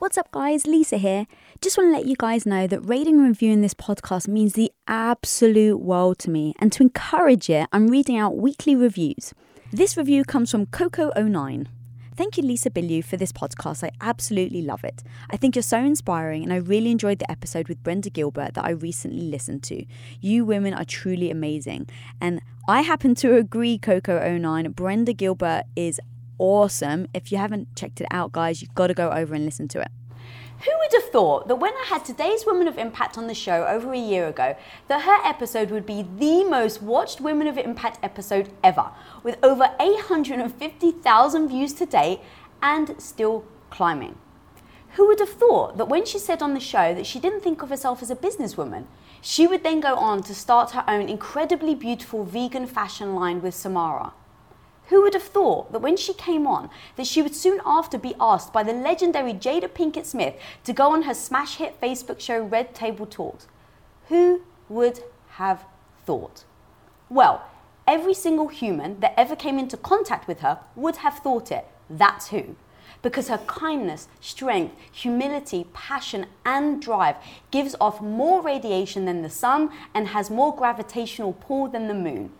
What's up, guys? Lisa here. Just want to let you guys know that rating and reviewing this podcast means the absolute world to me, and to encourage it, I'm reading out weekly reviews. This review comes from Coco09. Thank you, Lisa Bilyeu, for this podcast. I absolutely love it. I think you're so inspiring, and I really enjoyed the episode with Brenda Gilbert that I recently listened to. You women are truly amazing. And I happen to agree, Coco09. Brenda Gilbert is awesome. If you haven't checked it out, guys, you've got to go over and listen to it. Who would have thought that when I had today's Women of Impact on the show over a year ago, that her episode would be the most watched Women of Impact episode ever, with over 850,000 views to date and still climbing? Who would have thought that when she said on the show that she didn't think of herself as a businesswoman, she would then go on to start her own incredibly beautiful vegan fashion line with Samara? Who would have thought that when she came on, that she would soon after be asked by the legendary Jada Pinkett Smith to go on her smash hit Facebook show Red Table Talks? Who would have thought? Well, every single human that ever came into contact with her would have thought it. That's who. Because her kindness, strength, humility, passion, and drive gives off more radiation than the sun and has more gravitational pull than the moon.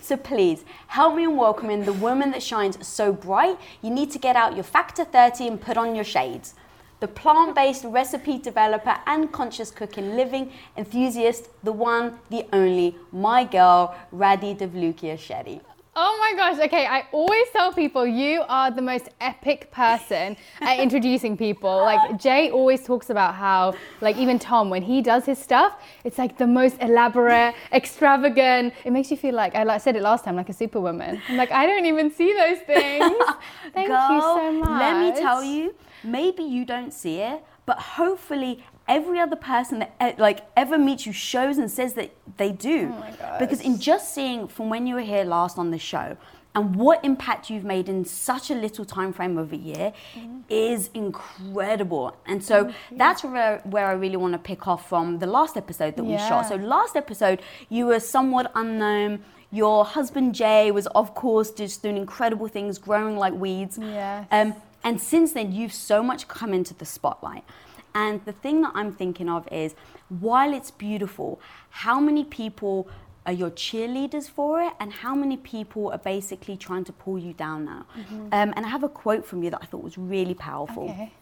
So please help me in welcoming the woman that shines so bright. You need to get out your factor 30 and put on your shades. The plant based recipe developer and conscious cooking living enthusiast, the one, the only, my girl, Radhi Devlukia Shetty. Oh my gosh, okay, I always tell people you are the most epic person at introducing people. Like Jay always talks about how, like even Tom, when he does his stuff, it's like the most elaborate, extravagant. It makes you feel like I said it last time, like a superwoman. I'm like, I don't even see those things. Thank Girl, you so much. Let me tell you, maybe you don't see it, but hopefully every other person that eh, like ever meets you shows and says that they do. Oh because in just seeing from when you were here last on the show and what impact you've made in such a little time frame of a year mm-hmm. is incredible. And so that's where, where I really want to pick off from the last episode that Yeah. we shot. So last episode you were somewhat unknown. Your husband Jay was of course just doing incredible things, growing like weeds. Yes. Um, and since then, you've so much come into the spotlight. And the thing that I'm thinking of is while it's beautiful, how many people are your cheerleaders for it, and how many people are basically trying to pull you down now? Um, and I have a quote from you that I thought was really powerful. Okay.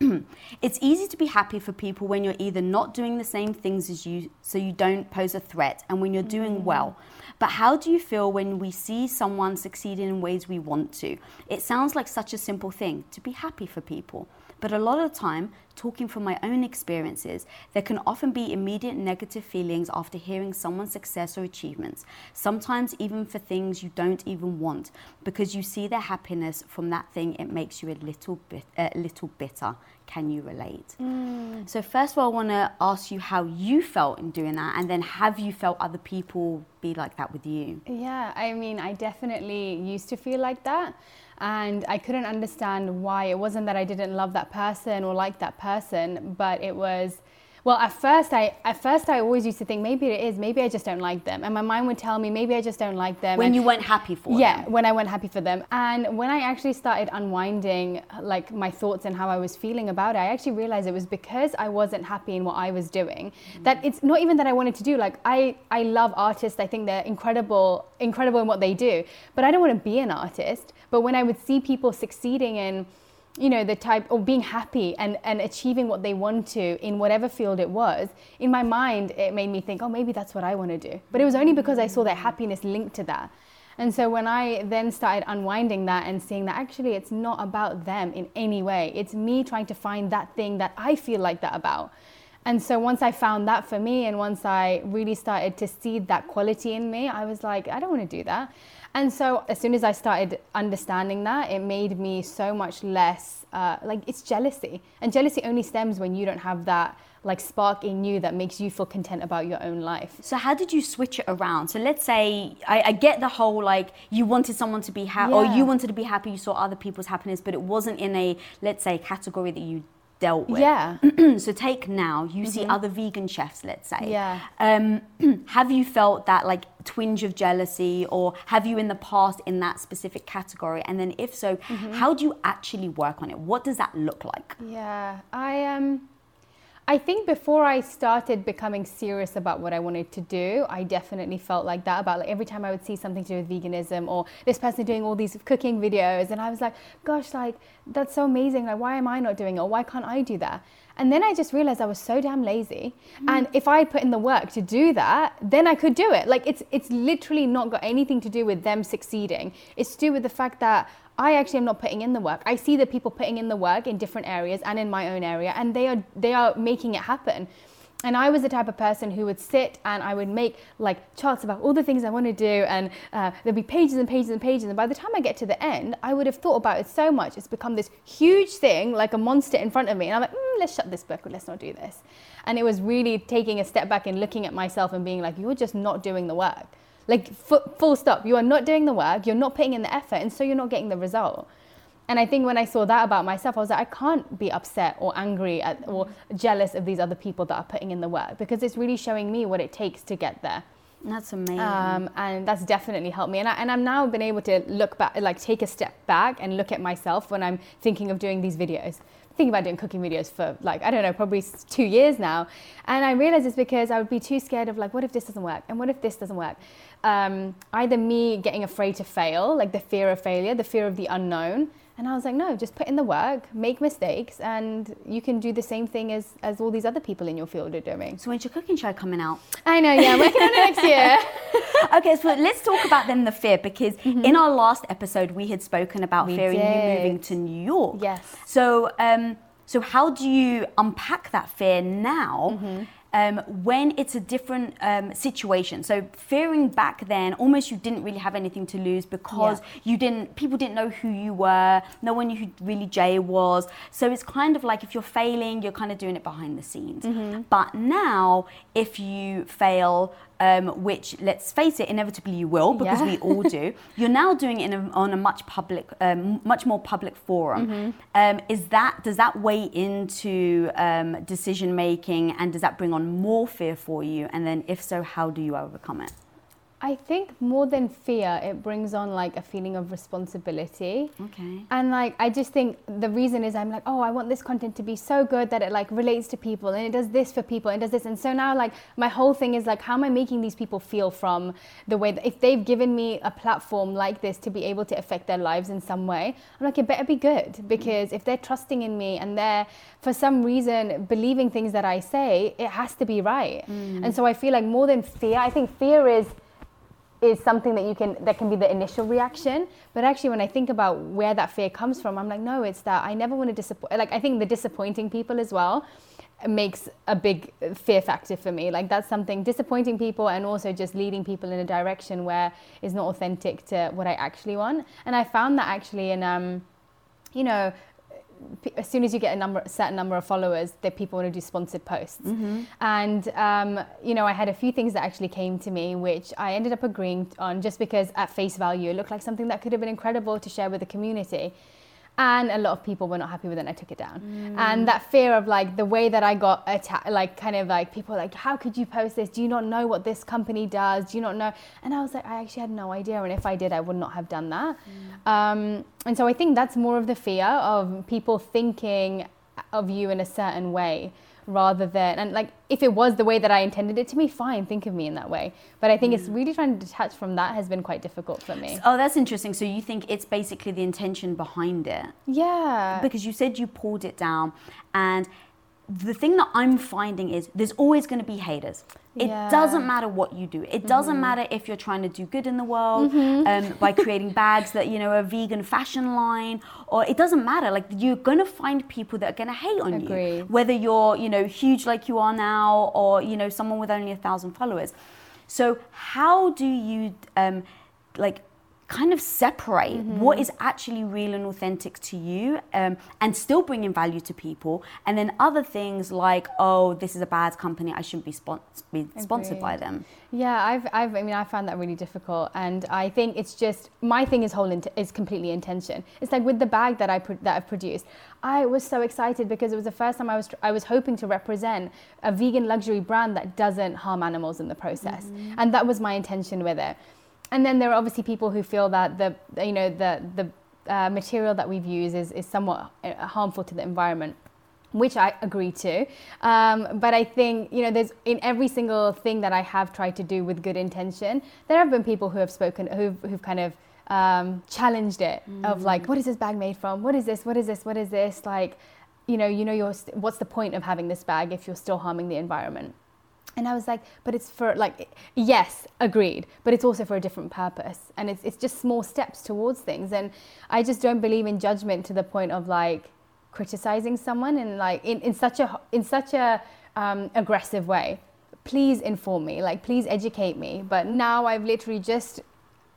It's easy to be happy for people when you're either not doing the same things as you, so you don't pose a threat, and when you're doing well. But how do you feel when we see someone succeeding in ways we want to? It sounds like such a simple thing to be happy for people. But a lot of the time, talking from my own experiences, there can often be immediate negative feelings after hearing someone's success or achievements, sometimes even for things you don't even want, because you see their happiness from that thing, it makes you a little bit, a little bitter. Can you relate? Mm. So, first of all, I want to ask you how you felt in doing that, and then have you felt other people be like that with you? Yeah, I mean, I definitely used to feel like that. And I couldn't understand why. It wasn't that I didn't love that person or like that person, but it was. Well, at first, I at first I always used to think maybe it is, maybe I just don't like them, and my mind would tell me maybe I just don't like them. When and- you weren't happy for yeah, them? when I went happy for them. And when I actually started unwinding like my thoughts and how I was feeling about it, I actually realized it was because I wasn't happy in what I was doing. That it's not even that I wanted to do. Like I, I love artists. I think they're incredible, incredible in what they do. But I don't want to be an artist. But when I would see people succeeding in you know the type or being happy and and achieving what they want to in whatever field it was in my mind it made me think oh maybe that's what i want to do. But it was only because i saw that happiness linked to that. And so when i then started unwinding that and seeing that actually it's not about them in any way it's me trying to find that thing that i feel like that about. And so once I found that for me, and once I really started to see that quality in me, I was like, I don't want to do that. And so as soon as I started understanding that, it made me so much less uh, like it's jealousy. And jealousy only stems when you don't have that like spark in you that makes you feel content about your own life. So how did you switch it around? So let's say I, I get the whole like you wanted someone to be happy or you wanted to be happy, you saw other people's happiness, but it wasn't in a let's say category that you dealt with. Yeah. so take now, you see other vegan chefs, let's say. Yeah. Um, have you felt that like twinge of jealousy, or have you in the past in that specific category? And then if so, how do you actually work on it? What does that look like? Yeah, I um, I think before I started becoming serious about what I wanted to do, I definitely felt like that about like every time I would see something to do with veganism or this person doing all these cooking videos, and I was like, gosh, like that's so amazing. Like, why am I not doing it? Or why can't I do that? And then I just realized I was so damn lazy. Mm. And if I put in the work to do that, then I could do it. Like it's it's literally not got anything to do with them succeeding. It's to do with the fact that I actually am not putting in the work. I see the people putting in the work in different areas and in my own area and they are they are making it happen. And I was the type of person who would sit and I would make like charts about all the things I want to do, and uh, there'd be pages and pages and pages. And by the time I get to the end, I would have thought about it so much. It's become this huge thing, like a monster in front of me. And I'm like, mm, let's shut this book, let's not do this. And it was really taking a step back and looking at myself and being like, you're just not doing the work. Like, fu- full stop. You are not doing the work, you're not putting in the effort, and so you're not getting the result. And I think when I saw that about myself, I was like, I can't be upset or angry at, or jealous of these other people that are putting in the work because it's really showing me what it takes to get there. That's amazing. Um, and that's definitely helped me. And, I, and I'm now been able to look back, like take a step back and look at myself when I'm thinking of doing these videos. Thinking about doing cooking videos for like, I don't know, probably two years now. And I realized it's because I would be too scared of like, what if this doesn't work? And what if this doesn't work? Um, either me getting afraid to fail, like the fear of failure, the fear of the unknown. And I was like, no, just put in the work, make mistakes, and you can do the same thing as, as all these other people in your field are doing. so when's your cooking show coming out? I know, yeah, working on it next year. okay, so let's talk about then the fear because in our last episode we had spoken about We fear in you moving to New York. Yes. So, um, so how do you unpack that fear now? Um, when it's a different um, situation, so fearing back then, almost you didn't really have anything to lose because you didn't. People didn't know who you were. No one knew who really Jay was. So it's kind of like if you're failing, you're kind of doing it behind the scenes. But now, if you fail, um, which let's face it, inevitably you will because Yeah. we all do. You're now doing it in a, on a much public, um, much more public forum. Um, is that does that weigh into um, decision making, and does that bring on more fear for you? And then, if so, how do you overcome it? I think more than fear, it brings on like a feeling of responsibility. Okay. And like, I just think the reason is I'm like, oh, I want this content to be so good that it like relates to people and it does this for people and does this. And so now, like, my whole thing is like, how am I making these people feel from the way that if they've given me a platform like this to be able to affect their lives in some way, I'm like, it better be good mm. because if they're trusting in me and they're for some reason believing things that I say, it has to be right. Mm. And so I feel like more than fear, I think fear is is something that you can that can be the initial reaction. But actually when i think about where that fear comes from i'm like no it's that i never want to disappoint like i think the disappointing people as well makes a big fear factor for me. Like that's something disappointing people and also just leading people in a direction where is not authentic to what i actually want. And i found that actually in um you know as soon as you get a number, a certain number of followers, that people want to do sponsored posts. And um, you know, I had a few things that actually came to me, which I ended up agreeing on just because at face value it looked like something that could have been incredible to share with the community. And a lot of people were not happy with it, and I took it down. And that fear of like the way that I got attacked, like kind of like people like, how could you post this? Do you not know what this company does? Do you not know? And I was like, I actually had no idea. And if I did, I would not have done that. Um, and so I think that's more of the fear of people thinking of you in a certain way rather than and like if it was the way that I intended it to be fine think of me in that way but I think it's mm. really trying to detach from that has been quite difficult for me Oh, that's interesting. So you think it's basically the intention behind it? yeah because you said you pulled it down and the thing that I'm finding is there's always going to be haters. It Yeah. doesn't matter what you do. It doesn't matter if you're trying to do good in the world um, by creating bags that you know a vegan fashion line, or it doesn't matter. Like you're going to find people that are going to hate on you, whether you're you know huge like you are now, or you know someone with only a thousand followers. So how do you um, like kind of separate mm-hmm. what is actually real and authentic to you um, and still bringing value to people. And then other things like oh this is a bad company i shouldn't be, spon- be sponsored by them. Yeah I've, I've i mean i found that really difficult and i think it's just my thing is whole int- is completely intention. It's like with the bag that i pro- that i've produced i was so excited because it was the first time i was i was hoping to represent a vegan luxury brand that doesn't harm animals in the process. Mm-hmm. and that was my intention with it and then there are obviously people who feel that the you know the the uh, material that we've used is, is somewhat uh, harmful to the environment which I agree to. Um, but I think, you know, there's in every single thing that I have tried to do with good intention, there have been people who have spoken, who've, who've kind of um, challenged it mm. of like, what is this bag made from? What is this? What is this? What is this? Like, you know, you know, you're, what's the point of having this bag if you're still harming the environment? And I was like, but it's for like, yes, agreed, but it's also for a different purpose. And it's, it's just small steps towards things. And I just don't believe in judgment to the point of like criticizing someone and like, in, in such a, in such a um, aggressive way. Please inform me, like, please educate me. But now I've literally just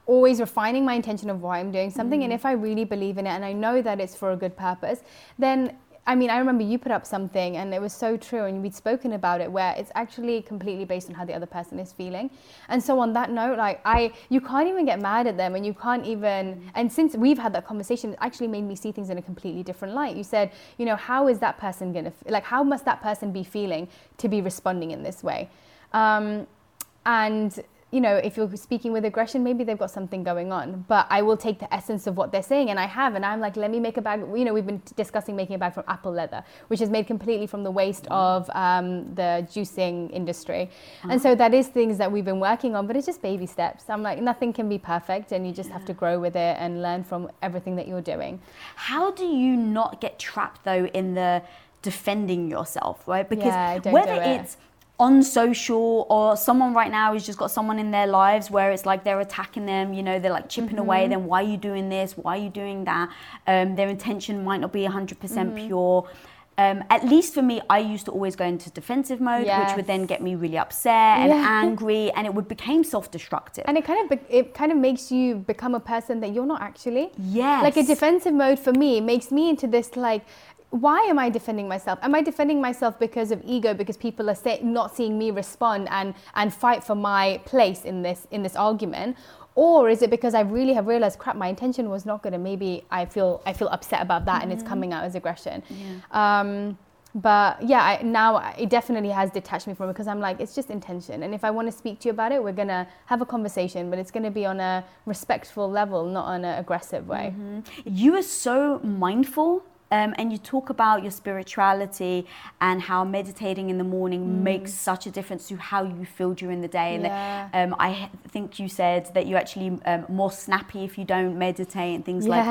always refining my intention of why I'm doing something. Mm. And if I really believe in it and I know that it's for a good purpose, then I mean, I remember you put up something and it was so true, and we'd spoken about it where it's actually completely based on how the other person is feeling. And so, on that note, like, I, you can't even get mad at them, and you can't even, and since we've had that conversation, it actually made me see things in a completely different light. You said, you know, how is that person gonna, like, how must that person be feeling to be responding in this way? Um, and you know, if you're speaking with aggression, maybe they've got something going on. But I will take the essence of what they're saying, and I have, and I'm like, let me make a bag. You know, we've been discussing making a bag from apple leather, which is made completely from the waste of um, the juicing industry. Uh-huh. And so that is things that we've been working on, but it's just baby steps. I'm like, nothing can be perfect, and you just yeah. have to grow with it and learn from everything that you're doing. How do you not get trapped though in the defending yourself, right? Because yeah, whether it. it's on social or someone right now who's just got someone in their lives where it's like they're attacking them you know they're like chipping mm-hmm. away then why are you doing this why are you doing that um, their intention might not be 100% mm hmm pure um, at least for me, I used to always go into defensive mode, yes. which would then get me really upset and yeah. angry, and it would become self-destructive. And it kind of be- it kind of makes you become a person that you're not actually. Yes. Like a defensive mode for me makes me into this like why am I defending myself? Am I defending myself because of ego? Because people are say, not seeing me respond and and fight for my place in this in this argument, or is it because I really have realized, crap, my intention was not good, and maybe I feel I feel upset about that, mm-hmm. and it's mm-hmm. coming out as aggression. Yeah. Um, but yeah, I, now it definitely has detached me from it because I'm like, it's just intention. And if I want to speak to you about it, we're going to have a conversation, but it's going to be on a respectful level, not on an aggressive way. Mm-hmm. You are so mindful um, and you talk about your spirituality and how meditating in the morning mm. makes such a difference to how you feel during the day. Yeah. And um, I think you said that you're actually um, more snappy if you don't meditate and things yes. like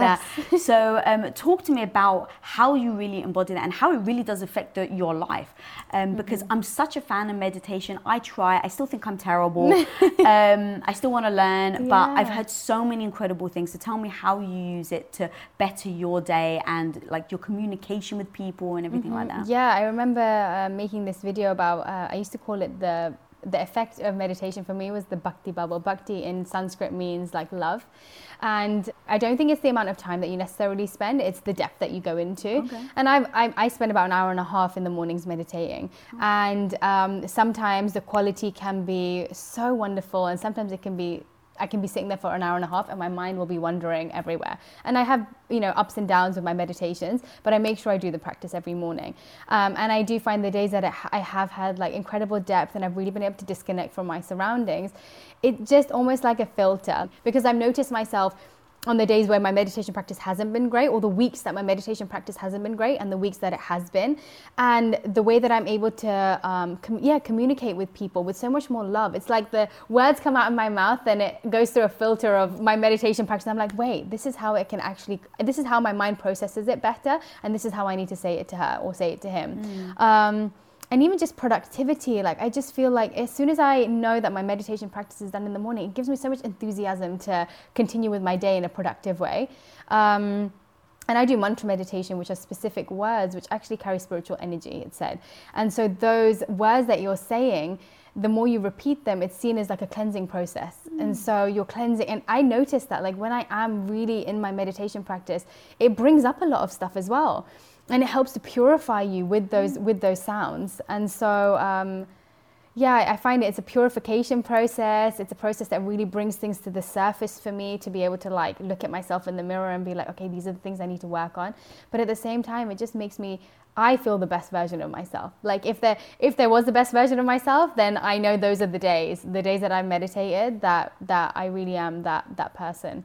that. so, um, talk to me about how you really embody that and how it really does affect the, your life. Um, mm-hmm. Because I'm such a fan of meditation. I try, I still think I'm terrible. Um, I still want to learn, yeah. but I've heard so many incredible things. So, tell me how you use it to better your day and like like your communication with people and everything mm-hmm. like that? Yeah, I remember uh, making this video about. Uh, I used to call it the the effect of meditation for me was the bhakti bubble. Bhakti in Sanskrit means like love. And I don't think it's the amount of time that you necessarily spend, it's the depth that you go into. Okay. And I've, I, I spend about an hour and a half in the mornings meditating. Oh. And um, sometimes the quality can be so wonderful, and sometimes it can be I can be sitting there for an hour and a half and my mind will be wandering everywhere. And I have, you know, ups and downs with my meditations, but I make sure I do the practice every morning. Um, and I do find the days that I have had like incredible depth and I've really been able to disconnect from my surroundings, it's just almost like a filter because I've noticed myself on the days where my meditation practice hasn't been great, or the weeks that my meditation practice hasn't been great, and the weeks that it has been, and the way that I'm able to, um, com- yeah, communicate with people with so much more love. It's like the words come out of my mouth, and it goes through a filter of my meditation practice. I'm like, wait, this is how it can actually, this is how my mind processes it better, and this is how I need to say it to her or say it to him. Mm. Um, and even just productivity like i just feel like as soon as i know that my meditation practice is done in the morning it gives me so much enthusiasm to continue with my day in a productive way um, and I do mantra meditation, which are specific words which actually carry spiritual energy, it said. And so those words that you're saying, the more you repeat them, it's seen as like a cleansing process. And so you're cleansing. And I noticed that, like, when I am really in my meditation practice, it brings up a lot of stuff as well. And it helps to purify you with those, with those sounds. And so, um, yeah, I find it's a purification process. It's a process that really brings things to the surface for me to be able to like look at myself in the mirror and be like, okay, these are the things I need to work on. But at the same time, it just makes me I feel the best version of myself. Like if there if there was the best version of myself, then I know those are the days, the days that I meditated that that I really am that that person.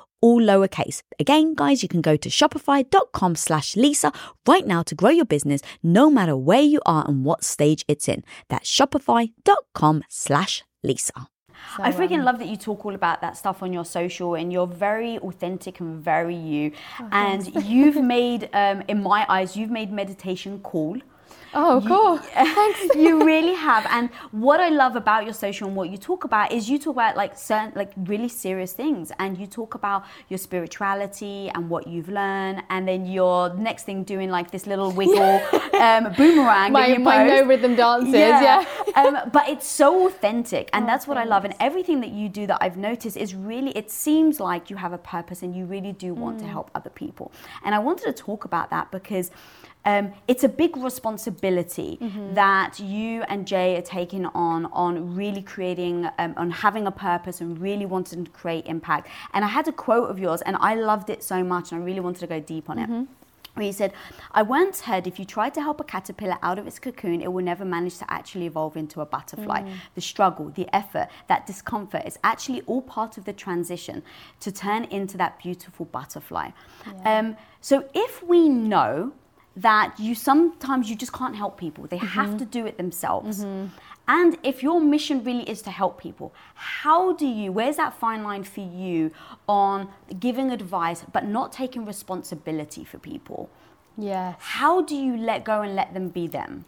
all lowercase. Again, guys, you can go to shopify.com slash Lisa right now to grow your business no matter where you are and what stage it's in. That's shopify.com slash Lisa. So, I freaking um, love that you talk all about that stuff on your social and you're very authentic and very you. Oh, and you've made, um, in my eyes, you've made meditation cool. Oh, cool. Thanks. you really have. And what I love about your social and what you talk about is you talk about like certain, like really serious things. And you talk about your spirituality and what you've learned. And then your next thing doing like this little wiggle um, boomerang. My, my no rhythm dances, yeah. yeah. um, but it's so authentic. And oh, that's what thanks. I love. And everything that you do that I've noticed is really, it seems like you have a purpose and you really do want mm. to help other people. And I wanted to talk about that because um, it's a big responsibility mm-hmm. that you and Jay are taking on on really creating um, on having a purpose and really wanting to create impact. And I had a quote of yours, and I loved it so much, and I really wanted to go deep on mm-hmm. it. Where he said, I once heard if you try to help a caterpillar out of its cocoon, it will never manage to actually evolve into a butterfly. Mm. The struggle, the effort, that discomfort is actually all part of the transition to turn into that beautiful butterfly. Yeah. Um, so if we know that you sometimes you just can't help people. They mm-hmm. have to do it themselves. Mm-hmm. And if your mission really is to help people, how do you, where's that fine line for you on giving advice but not taking responsibility for people? Yeah. How do you let go and let them be them?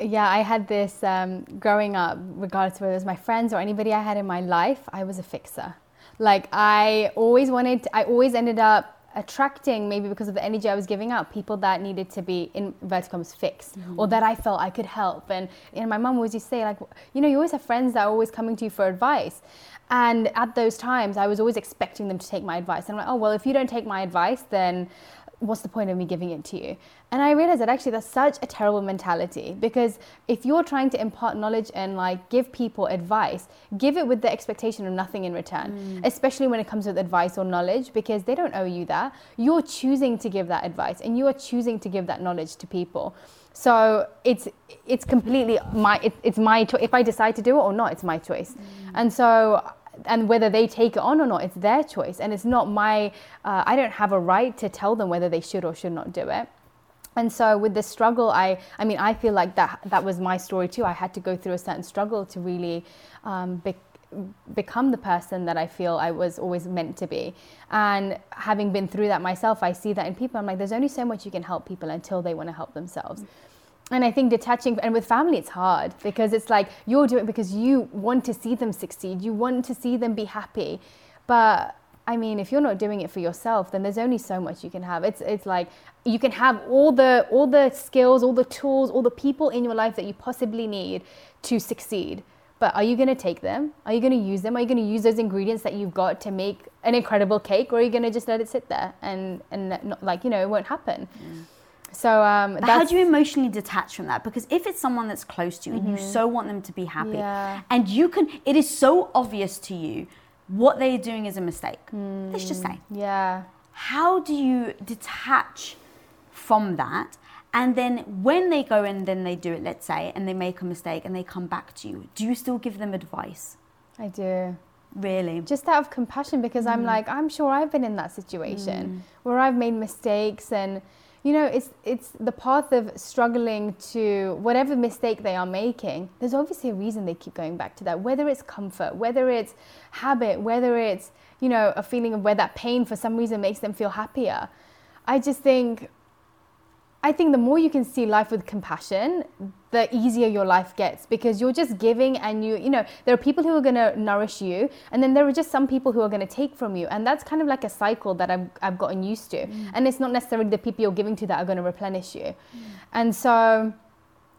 Yeah, I had this um, growing up, regardless of whether it was my friends or anybody I had in my life, I was a fixer. Like, I always wanted, I always ended up attracting maybe because of the energy I was giving out people that needed to be in inverted commas fixed mm-hmm. or that I felt I could help. And you know my mum always used to say like you know you always have friends that are always coming to you for advice. And at those times I was always expecting them to take my advice. And I'm like oh well if you don't take my advice then what's the point of me giving it to you? And I realized that actually that's such a terrible mentality because if you're trying to impart knowledge and like give people advice, give it with the expectation of nothing in return, mm. especially when it comes with advice or knowledge because they don't owe you that. You're choosing to give that advice and you are choosing to give that knowledge to people. So it's it's completely my it, it's my choice. If I decide to do it or not, it's my choice. Mm. And so and whether they take it on or not, it's their choice. And it's not my, uh, I don't have a right to tell them whether they should or should not do it. And so with the struggle, I, I mean, I feel like that, that was my story too. I had to go through a certain struggle to really um, be, become the person that I feel I was always meant to be. And having been through that myself, I see that in people. I'm like, there's only so much you can help people until they want to help themselves. Mm-hmm and I think detaching and with family it's hard because it's like you're doing it because you want to see them succeed, you want to see them be happy. But I mean, if you're not doing it for yourself, then there's only so much you can have. It's it's like you can have all the all the skills, all the tools, all the people in your life that you possibly need to succeed. But are you going to take them? Are you going to use them? Are you going to use those ingredients that you've got to make an incredible cake, or are you going to just let it sit there and and not, like you know it won't happen? Yeah. So um, how do you emotionally detach from that? Because if it's someone that's close to you mm-hmm. and you mm-hmm. so want them to be happy, yeah. and you can, it is so obvious to you what they're doing is a mistake. Mm, let's just say. Yeah. How do you detach from that? And then when they go and then they do it, let's say, and they make a mistake and they come back to you, do you still give them advice? I do. Really? Just out of compassion because mm. I'm like, I'm sure I've been in that situation mm. where I've made mistakes and you know it's it's the path of struggling to whatever mistake they are making there's obviously a reason they keep going back to that whether it's comfort whether it's habit whether it's you know a feeling of where that pain for some reason makes them feel happier. I just think I think the more you can see life with compassion, the easier your life gets because you're just giving and you, you know, there are people who are going to nourish you and then there are just some people who are going to take from you. And that's kind of like a cycle that I've, I've gotten used to. Mm. And it's not necessarily the people you're giving to that are going to replenish you. Mm. And so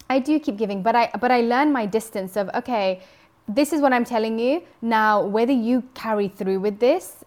I do keep giving, but I, but I learn my distance of, okay, this is what I'm telling you. Now, whether you carry through with this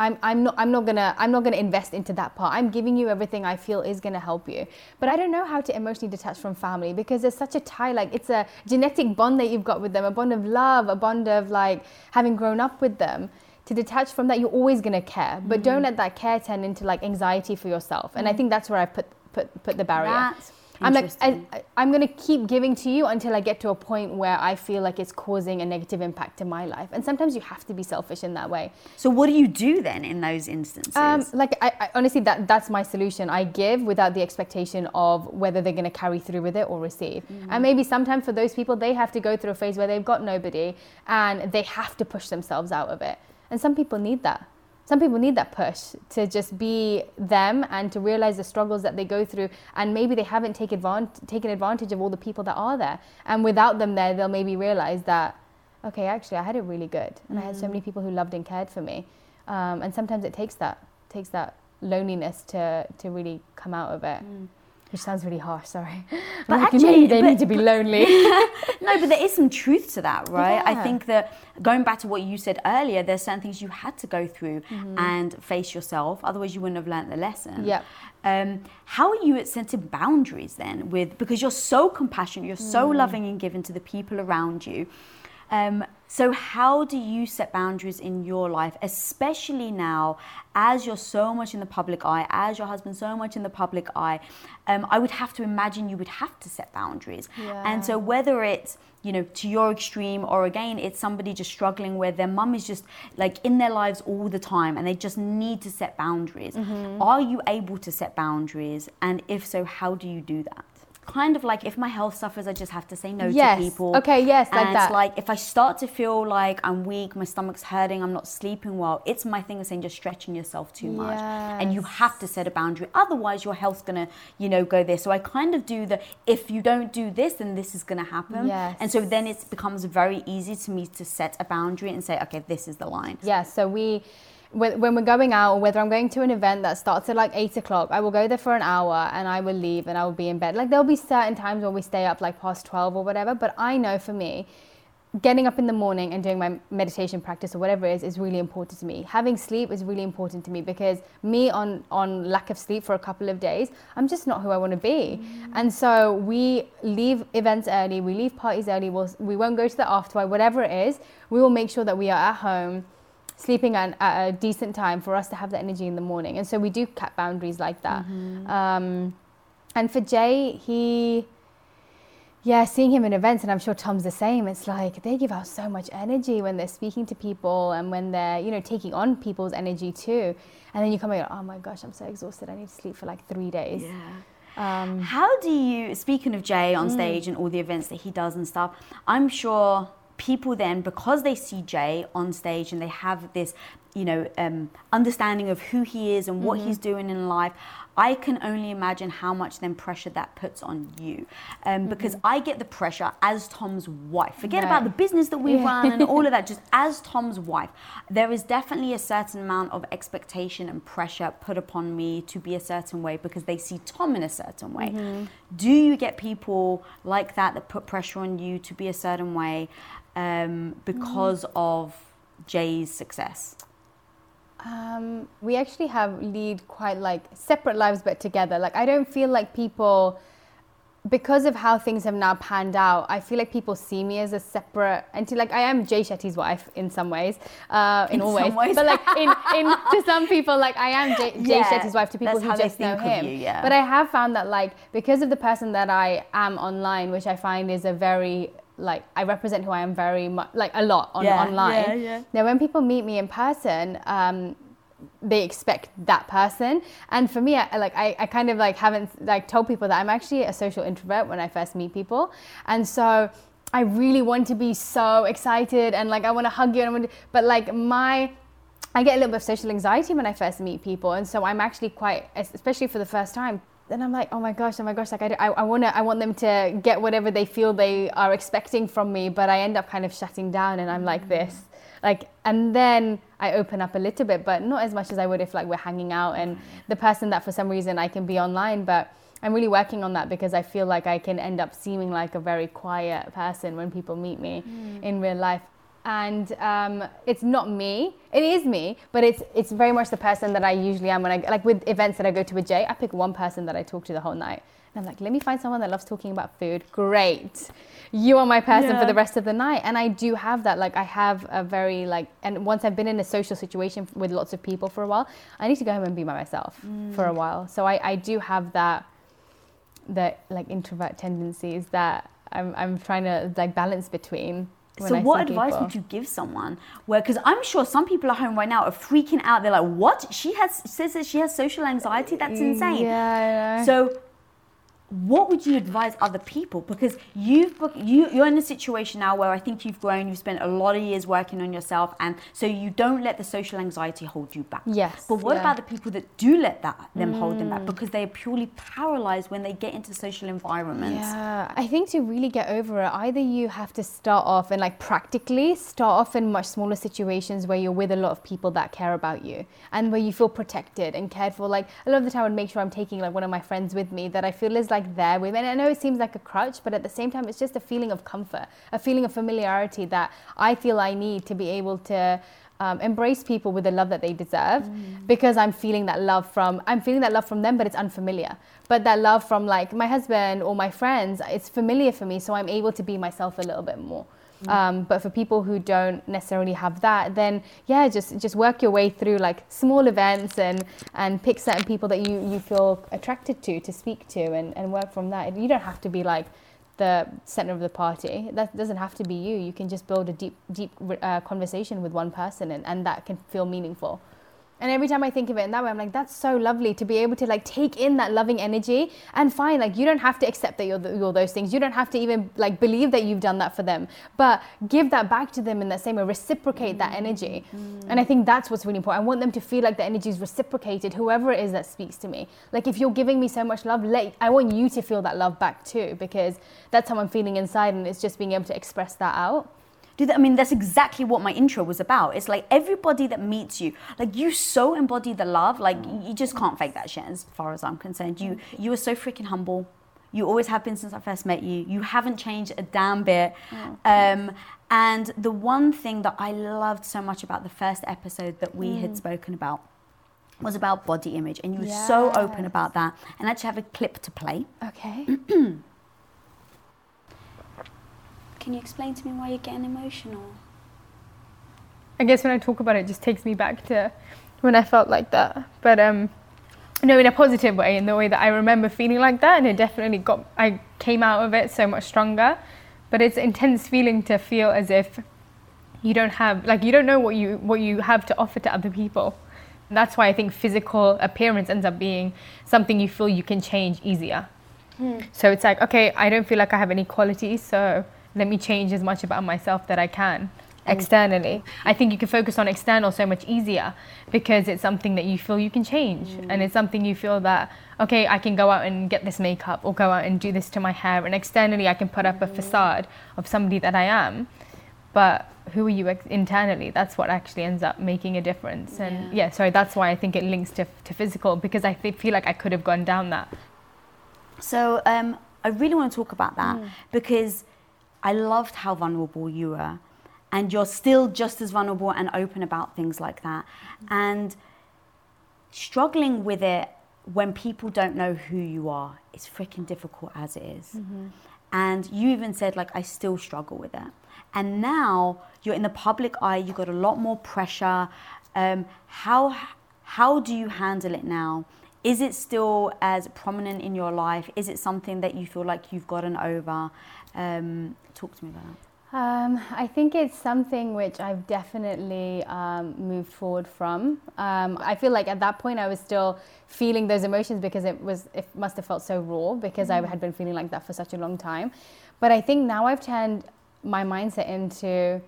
I'm, I'm not I'm not gonna I'm not gonna invest into that part. I'm giving you everything I feel is gonna help you. But I don't know how to emotionally detach from family because there's such a tie, like it's a genetic bond that you've got with them, a bond of love, a bond of like having grown up with them. To detach from that, you're always gonna care, but mm-hmm. don't let that care turn into like anxiety for yourself. And mm-hmm. I think that's where I put put put the barrier. That's I'm like, I, am going to keep giving to you until I get to a point where I feel like it's causing a negative impact in my life. And sometimes you have to be selfish in that way. So what do you do then in those instances? Um, like, I, I, honestly, that that's my solution. I give without the expectation of whether they're going to carry through with it or receive. Mm-hmm. And maybe sometimes for those people, they have to go through a phase where they've got nobody and they have to push themselves out of it. And some people need that some people need that push to just be them and to realize the struggles that they go through and maybe they haven't take taken advantage of all the people that are there and without them there they'll maybe realize that okay actually i had it really good and mm. i had so many mm. people who loved and cared for me um, and sometimes it takes that takes that loneliness to to really come out of it mm. Which sounds really harsh, sorry. But like, actually, they but, need to be lonely. no, but there is some truth to that, right? Yeah. I think that going back to what you said earlier, there's certain things you had to go through mm-hmm. and face yourself. Otherwise, you wouldn't have learned the lesson. Yeah. Um, how are you at setting boundaries then? With because you're so compassionate, you're so mm. loving and giving to the people around you. Um, so, how do you set boundaries in your life, especially now as you're so much in the public eye, as your husband so much in the public eye? Um, I would have to imagine you would have to set boundaries. Yeah. And so, whether it's you know to your extreme or again it's somebody just struggling where their mum is just like in their lives all the time and they just need to set boundaries mm-hmm. are you able to set boundaries and if so how do you do that kind of like if my health suffers, I just have to say no yes. to people. Okay, yes, like and that. like if I start to feel like I'm weak, my stomach's hurting, I'm not sleeping well, it's my thing of saying just stretching yourself too much. Yes. And you have to set a boundary. Otherwise your health's gonna, you know, go there. So I kind of do the if you don't do this, then this is gonna happen. Yes. And so then it becomes very easy to me to set a boundary and say, okay, this is the line. Yeah, so we when we're going out or whether I'm going to an event that starts at like eight o'clock, I will go there for an hour and I will leave and I will be in bed. Like there'll be certain times when we stay up like past 12 or whatever, but I know for me, getting up in the morning and doing my meditation practice or whatever it is is really important to me. Having sleep is really important to me because me on on lack of sleep for a couple of days, I'm just not who I want to be. Mm. And so we leave events early, we leave parties early, we'll, we won't go to the after whatever it is. We will make sure that we are at home sleeping at, at, a decent time for us to have the energy in the morning. And so we do cut boundaries like that. Mm-hmm. Um, and for Jay, he yeah, seeing him in events, and I'm sure Tom's the same. It's like they give out so much energy when they're speaking to people and when they're, you know, taking on people's energy too. And then you come and go, oh my gosh, I'm so exhausted. I need to sleep for like three days. Yeah. Um, How do you, speaking of Jay on mm. stage and all the events that he does and stuff, I'm sure people then, because they see Jay on stage and they have this, you know, um, understanding of who he is and what mm-hmm. he's doing in life, I can only imagine how much then pressure that puts on you. Um, because mm-hmm. I get the pressure as Tom's wife. Forget about the business that we yeah. run and all of that, just as Tom's wife. There is definitely a certain amount of expectation and pressure put upon me to be a certain way because they see Tom in a certain way. Mm-hmm. Do you get people like that that put pressure on you to be a certain way um, because mm-hmm. of Jay's success? Um, we actually have lead quite like separate lives but together. Like I don't feel like people because of how things have now panned out, I feel like people see me as a separate entity. Like I am Jay Shetty's wife in some ways, uh, in, in all ways. ways. but like in, in to some people, like I am Jay, Jay yeah, Shetty's wife to people who just know him. You, yeah. But I have found that like because of the person that I am online, which I find is a very like I represent who I am very much, like a lot on yeah, online. Yeah, yeah. Now, when people meet me in person, um, they expect that person. And for me, I, like I, I kind of like haven't like told people that I'm actually a social introvert when I first meet people, and so I really want to be so excited and like I want to hug you and I want to, but like my I get a little bit of social anxiety when I first meet people, and so I'm actually quite, especially for the first time, then I'm like, oh my gosh, oh my gosh, like I, I, I want to, I want them to get whatever they feel they are expecting from me, but I end up kind of shutting down, and I'm like this, like, and then I open up a little bit, but not as much as I would if like we're hanging out and the person that for some reason I can be online, but I'm really working on that because I feel like I can end up seeming like a very quiet person when people meet me mm. in real life and um, it's not me. It is me, but it's it's very much the person that I usually am when I like with events that I go to with Jay. I pick one person that I talk to the whole night, and I'm like, let me find someone that loves talking about food. Great, you are my person yeah. for the rest of the night. And I do have that. Like I have a very like, and once I've been in a social situation with lots of people for a while, I need to go home and be by myself mm. for a while. So I I do have that that like introvert tendencies that I'm I'm trying to like balance between so I what advice people. would you give someone? Where because i'm sure some people at home right now are freaking out. They're like what? She has says that she has social anxiety? That's insane. yeah so what would you advise other people because you've you you're in a situation now where I think you've grown you've spent a lot of years working on yourself and so you don't let the social anxiety hold you back yes but what yeah. about the people that do let that them mm. hold them back mm. because they are purely paralyzed when they get into social environments yeah I think to really get over it either you have to start off and like practically start off in much smaller situations where you're with a lot of people that care about you and where you feel protected and cared for like a lot of the time I would make sure I'm taking like one of my friends with me that I feel is like like there with. And I know it seems like a crutch, but at the same time, it's just a feeling of comfort, a feeling of familiarity that I feel I need to be able to. Um, embrace people with the love that they deserve mm. because I'm feeling that love from I'm feeling that love from them but it's unfamiliar but that love from like my husband or my friends it's familiar for me so I'm able to be myself a little bit more um, but for people who don't necessarily have that, then yeah, just just work your way through like small events and and pick certain people that you you feel attracted to to speak to and and work from that. You don't have to be like the center of the party. That doesn't have to be you. You can just build a deep deep uh, conversation with one person, and and that can feel meaningful. And every time I think of it in that way, I'm like, that's so lovely to be able to like take in that loving energy and fine, like you don't have to accept that you're, the, you're those things. You don't have to even like believe that you've done that for them, but give that back to them in that same way, reciprocate that energy. Mm. And I think that's what's really important. I want them to feel like the energy is reciprocated, whoever it is that speaks to me. Like if you're giving me so much love, let, I want you to feel that love back too, because that's how I'm feeling inside and it's just being able to express that out. Do that. I mean, that's exactly what my intro was about. It's like everybody that meets you, like you so embody the love. Like you just can't fake that shit. As far as I'm concerned, you you are so freaking humble. You always have been since I first met you. You haven't changed a damn bit. Um, and the one thing that I loved so much about the first episode that we had spoken about was about body image, and you were so open about that. And I actually have a clip to play. Okay. Can you explain to me why you're getting emotional? I guess when I talk about it, it just takes me back to when I felt like that. But um, no, in a positive way, in the way that I remember feeling like that, and it definitely got. I came out of it so much stronger. But it's intense feeling to feel as if you don't have, like, you don't know what you what you have to offer to other people. That's why I think physical appearance ends up being something you feel you can change easier. So it's like, okay, I don't feel like I have any qualities, so let me change as much about myself that I can externally. I think you can focus on external so much easier because it's something that you feel you can change mm. and it's something you feel that okay, I can go out and get this makeup or go out and do this to my hair and externally I can put up a mm. facade of somebody that I am. But who are you ex- internally? That's what actually ends up making a difference. And yeah, sorry, that's why I think it links to, to physical because I fe- feel like I could have gone down that. So um, I really want to talk about that mm. because I loved how vulnerable you were, and you're still just as vulnerable and open about things like that, and struggling with it when people don't know who you are is freaking difficult as it is. And you even said like I still struggle with it. And now you're in the public eye. you've got a lot more pressure. Um, how how do you handle it now? Is it still as prominent in your life? Is it something that you feel like you've gotten over? Um, talk to me about that. Um, I think it's something which I've definitely um, moved forward from. Um, I feel like at that point I was still feeling those emotions because it was it must have felt so raw because I had been feeling like that for such a long time. But I think now I've turned my mindset into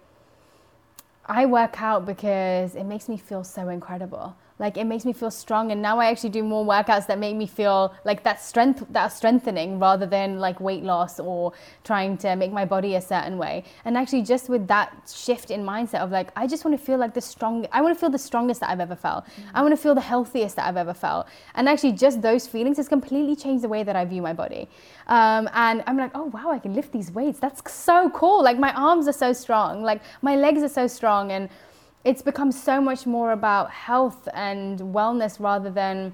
I work out because it makes me feel so incredible. Like it makes me feel strong, and now I actually do more workouts that make me feel like that strength, that strengthening, rather than like weight loss or trying to make my body a certain way. And actually, just with that shift in mindset of like, I just want to feel like the strong. I want to feel the strongest that I've ever felt. I want to feel the healthiest that I've ever felt. And actually, just those feelings has completely changed the way that I view my body. Um, and I'm like, oh wow, I can lift these weights. That's so cool. Like my arms are so strong. Like my legs are so strong, and it's become so much more about health and wellness rather than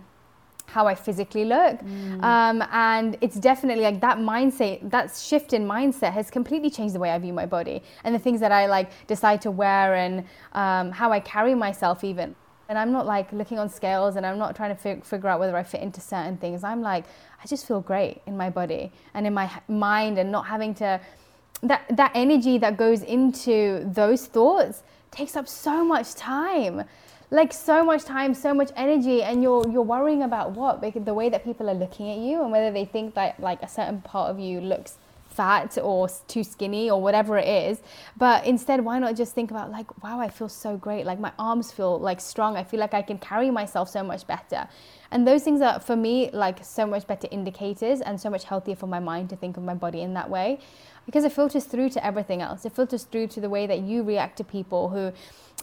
how I physically look. Um, and it's definitely like that mindset, that shift in mindset has completely changed the way I view my body and the things that I like decide to wear and um, how I carry myself even. And I'm not like looking on scales and I'm not trying to fig- figure out whether I fit into certain things. I'm like, I just feel great in my body and in my h- mind and not having to, that, that energy that goes into those thoughts takes up so much time like so much time so much energy and you're you're worrying about what? Because the way that people are looking at you and whether they think that like a certain part of you looks fat or too skinny or whatever it is. But instead why not just think about like wow i feel so great. Like my arms feel like strong. I feel like i can carry myself so much better. And those things are for me like so much better indicators and so much healthier for my mind to think of my body in that way because it filters through to everything else it filters through to the way that you react to people who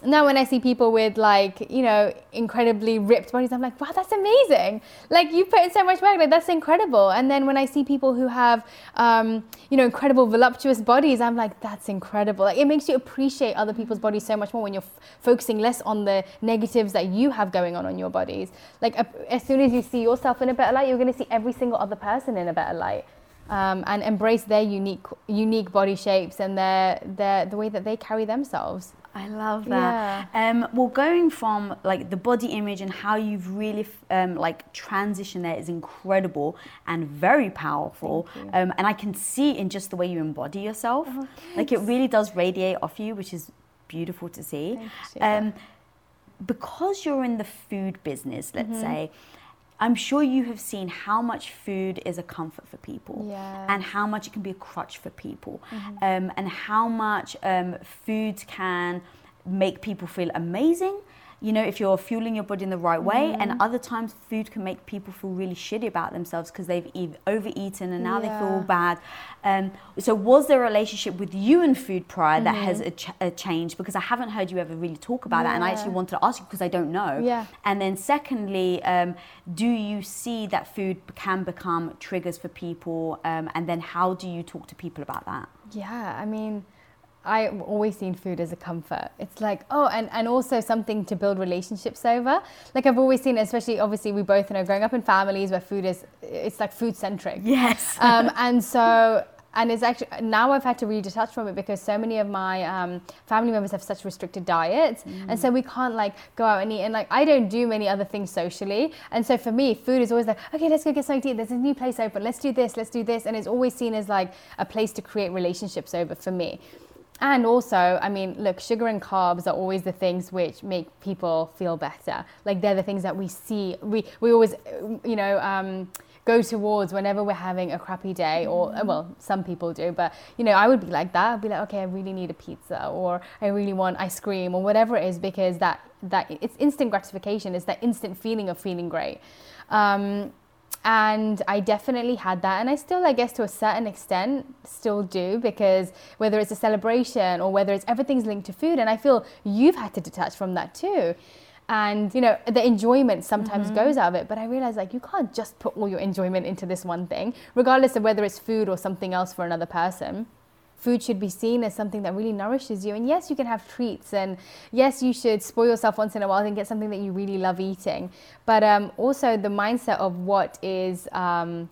now when I see people with like, you know, incredibly ripped bodies, I'm like, wow, that's amazing. Like you put in so much work, like that's incredible. And then when I see people who have, um, you know, incredible voluptuous bodies, I'm like, that's incredible. Like it makes you appreciate other people's bodies so much more when you're f- focusing less on the negatives that you have going on on your bodies. Like as soon as you see yourself in a better light, you're going to see every single other person in a better light. Um, and embrace their unique, unique body shapes and their, their, the way that they carry themselves. I love that. Um, well, going from like the body image and how you've really um, like transitioned there is incredible and very powerful. Um, and I can see in just the way you embody yourself, like it really does radiate off you, which is beautiful to see. You. Um, because you're in the food business, let's say. I'm sure you have seen how much food is a comfort for people and how much it can be a crutch for people. Um, and how much um, food can make people feel amazing you know, if you're fueling your body in the right way. Mm-hmm. And other times, food can make people feel really shitty about themselves because they've eat, overeaten and now they feel bad. Um, so, was there a relationship with you and food prior that has Mm-hmm. a, ch- a changed? Because I haven't heard you ever really talk about that, and I actually wanted to ask you because I don't know. Yeah. And then, secondly, um, do you see that food can become triggers for people? Um, and then, how do you talk to people about that? Yeah, I mean, I've always seen food as a comfort. It's like, oh, and, and also something to build relationships over. Like I've always seen, especially obviously we both know growing up in families where food is, it's like food centric. Yes. Um, and so, and it's actually, now I've had to really detach from it because so many of my um, family members have such restricted diets. And so we can't like go out and eat. And like, I don't do many other things socially. And so for me, food is always like, okay, let's go get something to eat. There's a new place open. Let's do this. Let's do this. And it's always seen as like a place to create relationships over for me. And also, I mean, look, sugar and carbs are always the things which make people feel better. Like they're the things that we see. We we always, you know. Um, go towards whenever we're having a crappy day or uh, well some people do but you know i would be like that i'd be like okay i really need a pizza or i really want ice cream or whatever it is because that that it's instant gratification it's that instant feeling of feeling great um, and I definitely had that, and I still, I guess, to a certain extent, still do because whether it's a celebration or whether it's everything's linked to food, and I feel you've had to detach from that too. And you know, the enjoyment sometimes mm-hmm. goes out of it, but I realize like you can't just put all your enjoyment into this one thing, regardless of whether it's food or something else for another person food should be seen as something that really nourishes you. And yes, you can have treats, and yes, you should spoil yourself once in a while and get something that you really love eating. But um, also, the mindset of what is um,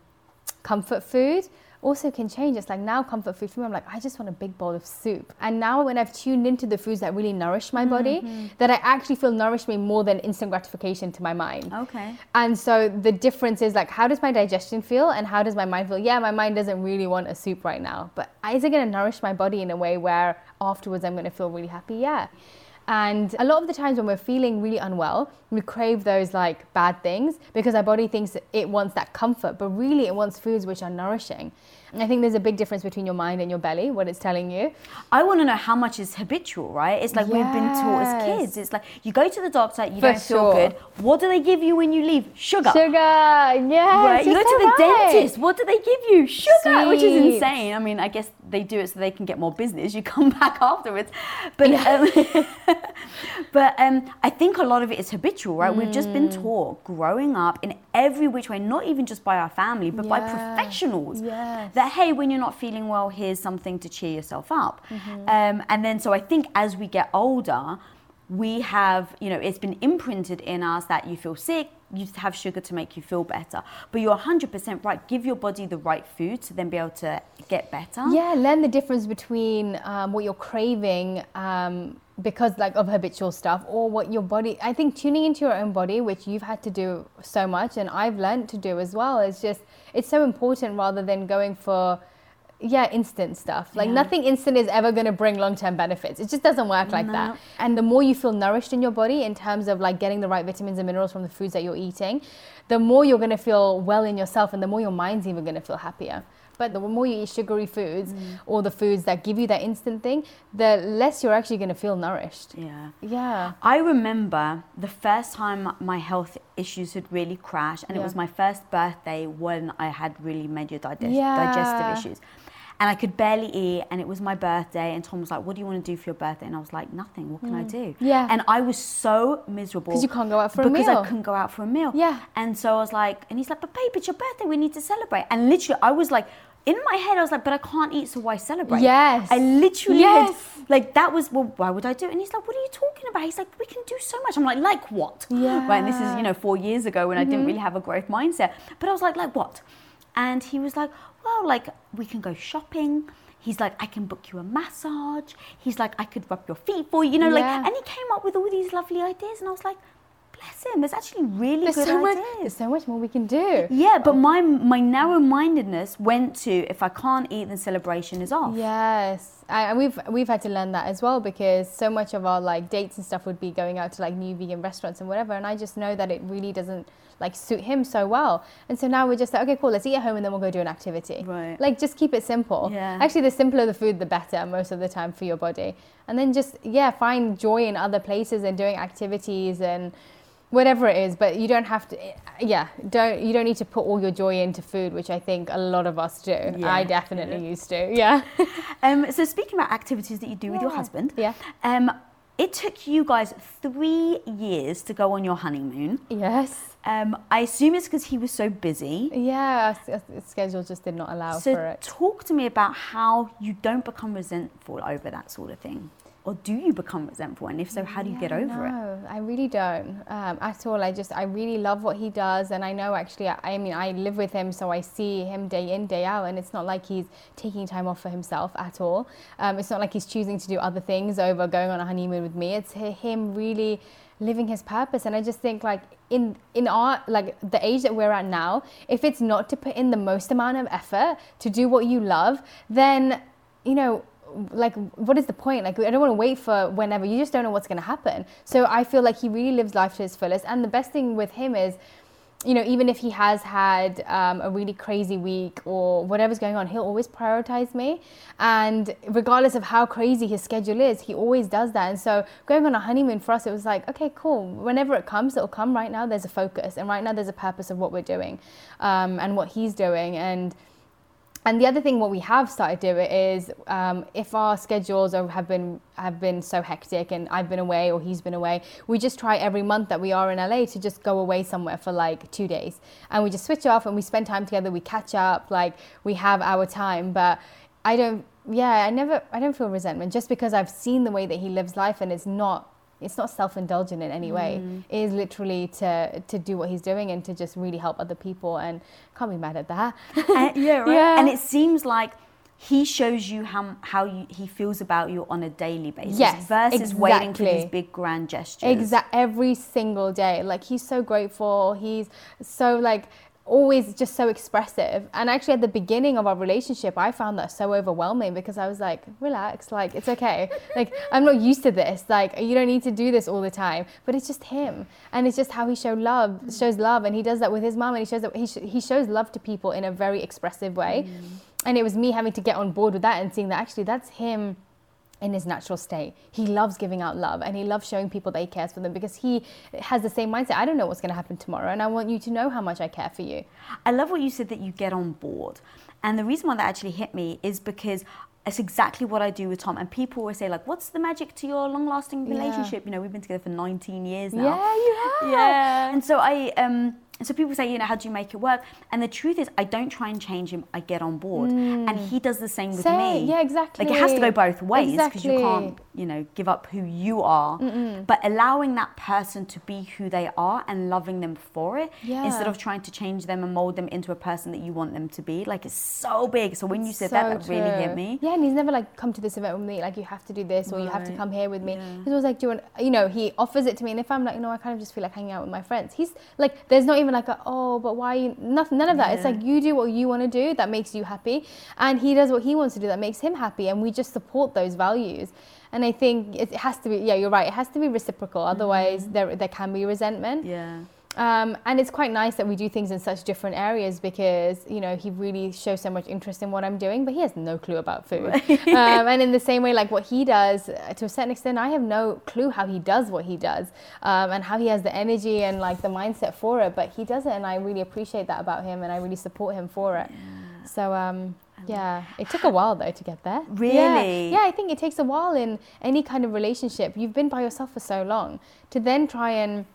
comfort food also can change. It's like now comfort food for me, I'm like, I just want a big bowl of soup. And now when I've tuned into the foods that really nourish my body, mm-hmm. that I actually feel nourish me more than instant gratification to my mind. Okay. And so the difference is like, how does my digestion feel and how does my mind feel? Yeah, my mind doesn't really want a soup right now, but is it going to nourish my body in a way where afterwards I'm going to feel really happy? Yeah. And a lot of the times when we're feeling really unwell, we crave those like bad things because our body thinks it wants that comfort, but really it wants foods which are nourishing. I think there's a big difference between your mind and your belly, what it's telling you. I want to know how much is habitual, right? It's like we've been taught as kids. It's like you go to the doctor, you For don't feel sure. good. What do they give you when you leave? Sugar. Sugar, yeah. Right, you go to the dentist. What do they give you? Sugar, which is insane. I mean, I guess they do it so they can get more business. You come back afterwards, but um, but um, I think a lot of it is habitual, right? We've just been Mm. taught growing up in every which way, not even just by our family, but by professionals. Yes. That hey, when you're not feeling well, here's something to cheer yourself up. Mm-hmm. Um, and then, so I think as we get older, we have, you know, it's been imprinted in us that you feel sick, you have sugar to make you feel better. But you're 100% right. Give your body the right food to then be able to get better. Yeah, learn the difference between um, what you're craving um, because like of habitual stuff or what your body. I think tuning into your own body, which you've had to do so much, and I've learned to do as well. Is just it's so important rather than going for. Yeah, instant stuff. Like Yeah. nothing instant is ever going to bring long-term benefits. It just doesn't work like that. And the more you feel nourished in your body in terms of like getting the right vitamins and minerals from the foods that you're eating, the more you're going to feel well in yourself and the more your mind's even going to feel happier. But the more you eat sugary foods mm. or the foods that give you that instant thing, the less you're actually going to feel nourished. Yeah. Yeah. I remember the first time my health issues had really crashed, and it was my first birthday when I had really major digest- Yeah. digestive issues. And I could barely eat, and it was my birthday. And Tom was like, "What do you want to do for your birthday?" And I was like, "Nothing. What can I do?" Mm. Yeah. And I was so miserable because you can't go out for a meal. because. I couldn't go out for a meal. Yeah. And so I was like, and he's like, "But babe, it's your birthday. We need to celebrate." And literally, I was like. In my head, I was like, but I can't eat, so why celebrate? Yes. I literally Yes. had like that was well why would i do it and he's like what are you talking about he's like we can do so much i'm like like what Yeah. Mm-hmm. right and this is you know four years ago when i didn't really have a growth mindset but i was like like what and he was like well like we can go shopping. He's like i can book you a massage. He's like i could rub your feet for you you know like and he came up with all these lovely ideas and i was like bless him there's actually really There's good so, much, ideas there's so much more we can do. yeah but my my narrow-mindedness went to if i can't eat then celebration is off Yes, I, and we've we've had to learn that as well because so much of our like dates and stuff would be going out to like new vegan restaurants and whatever, and I just know that it really doesn't like suit him so well. And so now we're just like, okay, cool, let's eat at home and then we'll go do an activity. Right. Like just keep it simple. Yeah. Actually, the simpler the food, the better most of the time for your body. And then just yeah, find joy in other places and doing activities and whatever it is but you don't have to yeah don't you don't need to put all your joy into food which i think a lot of us do Yeah. i definitely used to yeah Um, so speaking about activities that you do with your husband, Yeah. Um, it took you guys three years to go on your honeymoon. yes Um, I assume it's because he was so busy. yeah schedule just did not allow So for it talk to me about how you don't become resentful over that sort of thing, or do you become resentful? And if so, how do you get Yeah, over it? no, I really don't um, at all. I just, I really love what he does, and I know actually, I, I mean, I live with him, so I see him day in, day out, and it's not like he's taking time off for himself at all. Um, it's not like he's choosing to do other things over going on a honeymoon with me. It's him really living his purpose, and I just think like in in our like the age that we're at now, if it's not to put in the most amount of effort to do what you love, then you know like what is the point? Like i don't want to wait for whenever. You just don't know what's going to happen. So i feel like he really lives life to his fullest. And the best thing with him is you know even if he has had um, a really crazy week or whatever's going on he'll always prioritize me. And regardless of how crazy his schedule is he always does that. And so going on a honeymoon for us it was like okay cool. Whenever it comes it'll come. Right now there's a focus. And right now there's a purpose of what we're doing um, and what he's doing. And and the other thing, what we have started doing is, um, if our schedules are, have been have been so hectic, and I've been away or he's been away, we just try every month that we are in LA to just go away somewhere for like two days, and we just switch off and we spend time together. We catch up, like we have our time. But I don't, yeah, I never, I don't feel resentment just because I've seen the way that he lives life, and it's not it's not self-indulgent in any way mm. it is literally to to do what he's doing and to just really help other people and can't be mad at that And- yeah, right. Yeah. And it seems like he shows you how how you, he feels about you on a daily basis Yes, versus waiting for these big grand gestures. Exact every single day. Like he's so grateful. He's so like always just so expressive. And actually at the beginning of our relationship, I found that so overwhelming because I was like, relax, like it's okay. like I'm not used to this. Like you don't need to do this all the time. But it's just him. And it's just how he show love, shows love and he does that with his mom and he shows that he, sh- he shows love to people in a very expressive way. Mm. And it was me having to get on board with that and seeing that actually that's him in his natural state. He loves giving out love and he loves showing people that he cares for them because he has the same mindset. I don't know what's going to happen tomorrow and I want you to know how much I care for you. I love what you said that you get on board. And the reason why that actually hit me is because it's exactly what I do with Tom. And people always say, like, what's the magic to your long lasting Yeah. relationship? You know, we've been together for 19 years now. Yeah, you have. Yeah. And so I, um, so people say, you know, how do you make it work? And the truth is, I don't try and change him. I get on board, and he does the same with me. Mm. Yeah, exactly. Like it has to go both ways because you can't, you know, give up who you are. But allowing that person to be who they are and loving them for it, Yeah. instead of trying to change them and mold them into a person that you want them to be, like it's so big. So when you said that, that So really hit me. Yeah, and he's never like come to this event with me. Like you have to do this or you have to come here with me. Yeah. He's always like, do you want? You know, he offers it to me, and if I'm like, no, I kind of just feel like hanging out with my friends. He's like, there's not even like a oh, but why? You, nothing, none of that. It's like you do what you want to do that makes you happy, and he does what he wants to do that makes him happy, and we just support those values. And I think it has to be. Yeah, you're right. It has to be reciprocal. Otherwise, there there can be resentment. Yeah. Um, and it's quite nice that we do things in such different areas because you know he really shows so much interest in what I'm doing, but he has no clue about food. um, and in the same way, like what he does, uh, to a certain extent, I have no clue how he does what he does um, and how he has the energy and like the mindset for it. But he does it, and I really appreciate that about him, and I really support him for it. So um, yeah, it took a while though to get there. Yeah. Really? Yeah, I think it takes a while in any kind of relationship. You've been by yourself for so long to then try and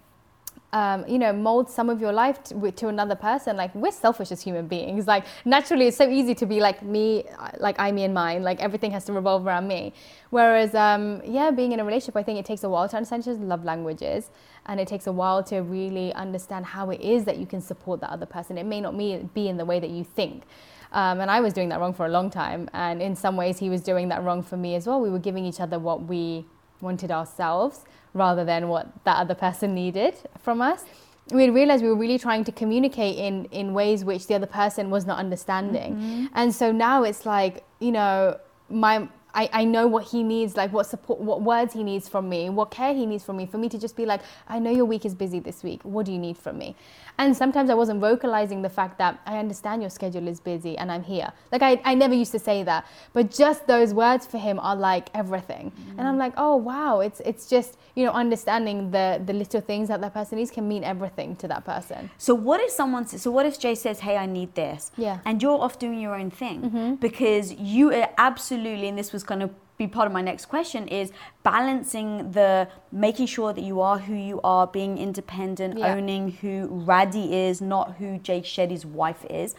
um, you know, mold some of your life to, to another person. Like we're selfish as human beings. Like naturally, it's so easy to be like me, uh, like I, me, and mine. Like everything has to revolve around me. Whereas, um, yeah, being in a relationship, I think it takes a while to understand each love languages, and it takes a while to really understand how it is that you can support the other person. It may not be in the way that you think. Um, and I was doing that wrong for a long time. And in some ways, he was doing that wrong for me as well. We were giving each other what we wanted ourselves rather than what that other person needed from us. We had realized we were really trying to communicate in, in ways which the other person was not understanding. And so now it's like, you know, my I, I know what he needs, like what support, what words he needs from me, what care he needs from me, for me to just be like, I know your week is busy this week. What do you need from me? And sometimes I wasn't vocalizing the fact that I understand your schedule is busy and I'm here. Like I, I never used to say that, but just those words for him are like everything. And I'm like, oh wow, it's it's just you know understanding the the little things that that person needs can mean everything to that person. So what if someone? So what if Jay says, "Hey, I need this," Yeah. Mm-hmm. and you're off doing your own thing because you are absolutely, and this was going to be part of my next question, is balancing the making sure that you are who you are, being independent, Yeah. owning who Radhi is, not who Jay Shetty's wife is.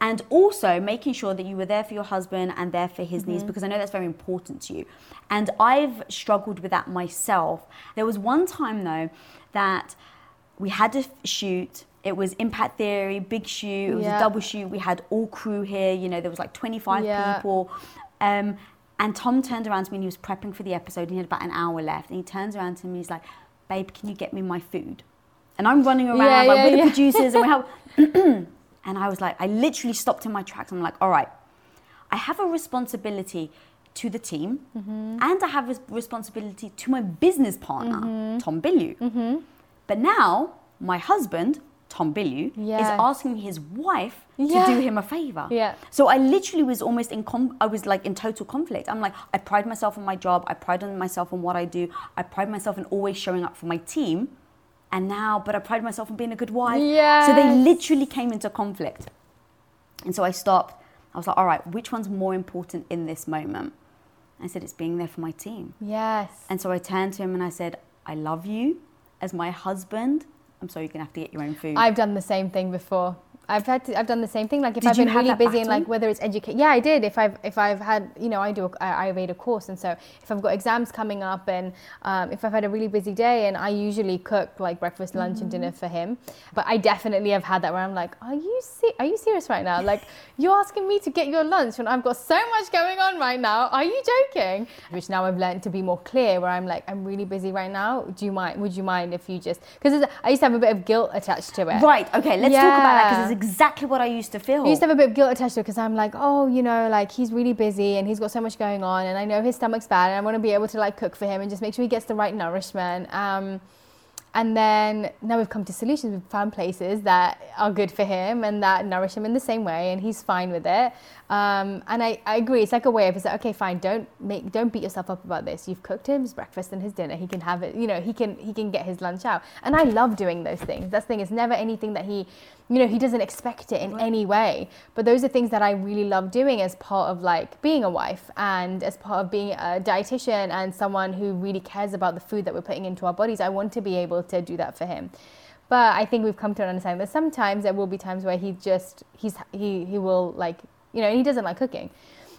And also making sure that you were there for your husband and there for his needs because I know that's very important to you. And I've struggled with that myself. There was one time though that we had to shoot. It was Impact Theory, big shoot. It was Yeah. a double shoot. We had all crew here. You know, there was like 25 Yeah. people. Um, and Tom turned around to me and he was prepping for the episode. And he had about an hour left. And he turns around to me and he's like, babe, can you get me my food? And I'm running around Yeah, like yeah, with the producers and we have... and I was like, I literally stopped in my tracks. I'm like, all right, I have a responsibility to the team Mm-hmm. and I have a responsibility to my business partner, Mm-hmm. Tom Bilyeu. But now my husband, Tom Bilyeu, is asking his wife Yeah. to do him a favor. Yeah. So I literally was almost in com- I was like in total conflict. I'm like I pride myself on my job. I pride on myself on what I do. I pride myself in always showing up for my team. And now, but I pride myself on being a good wife. Yeah. So they literally came into conflict. And so I stopped. I was like, all right, which one's more important in this moment? I said, it's being there for my team. Yes. And so I turned to him and I said, I love you as my husband. I'm sorry, you're going to have to get your own food. I've done the same thing before. I've had to, I've done the same thing. Like if Did I've been really busy and like whether it's educate, yeah, I did. If I've if I've had you know I do a, I read a course and so if I've got exams coming up and um, if I've had a really busy day and I usually cook like breakfast, lunch, and Mm-hmm. dinner for him. But I definitely have had that where I'm like, are you se- are you serious right now? Like you're asking me to get your lunch when I've got so much going on right now. Are you joking? Which now I've learned to be more clear. Where I'm like, I'm really busy right now. Do you mind? Would you mind if you just because I used to have a bit of guilt attached to it. right, okay, let's talk about that because Yeah. it's exactly what I used to feel. I used to have a bit of guilt attached to it because I'm like, oh, you know, like he's really busy and he's got so much going on, and I know his stomach's bad, and I want to be able to like cook for him and just make sure he gets the right nourishment. Um, and then now we've come to solutions. We've found places that are good for him and that nourish him in the same way, and he's fine with it. Um, and I, I agree. It's like a way of it's like, okay, fine. Don't make, don't beat yourself up about this. You've cooked him his breakfast and his dinner. He can have it. You know, he can he can get his lunch out. And I love doing those things. That's the thing. It's never anything that he, you know, he doesn't expect it in any way. But those are things that I really love doing as part of like being a wife and as part of being a dietitian and someone who really cares about the food that we're putting into our bodies. I want to be able to do that for him. But I think we've come to an understanding that sometimes there will be times where he just he's he he will like you know, and he doesn't like cooking.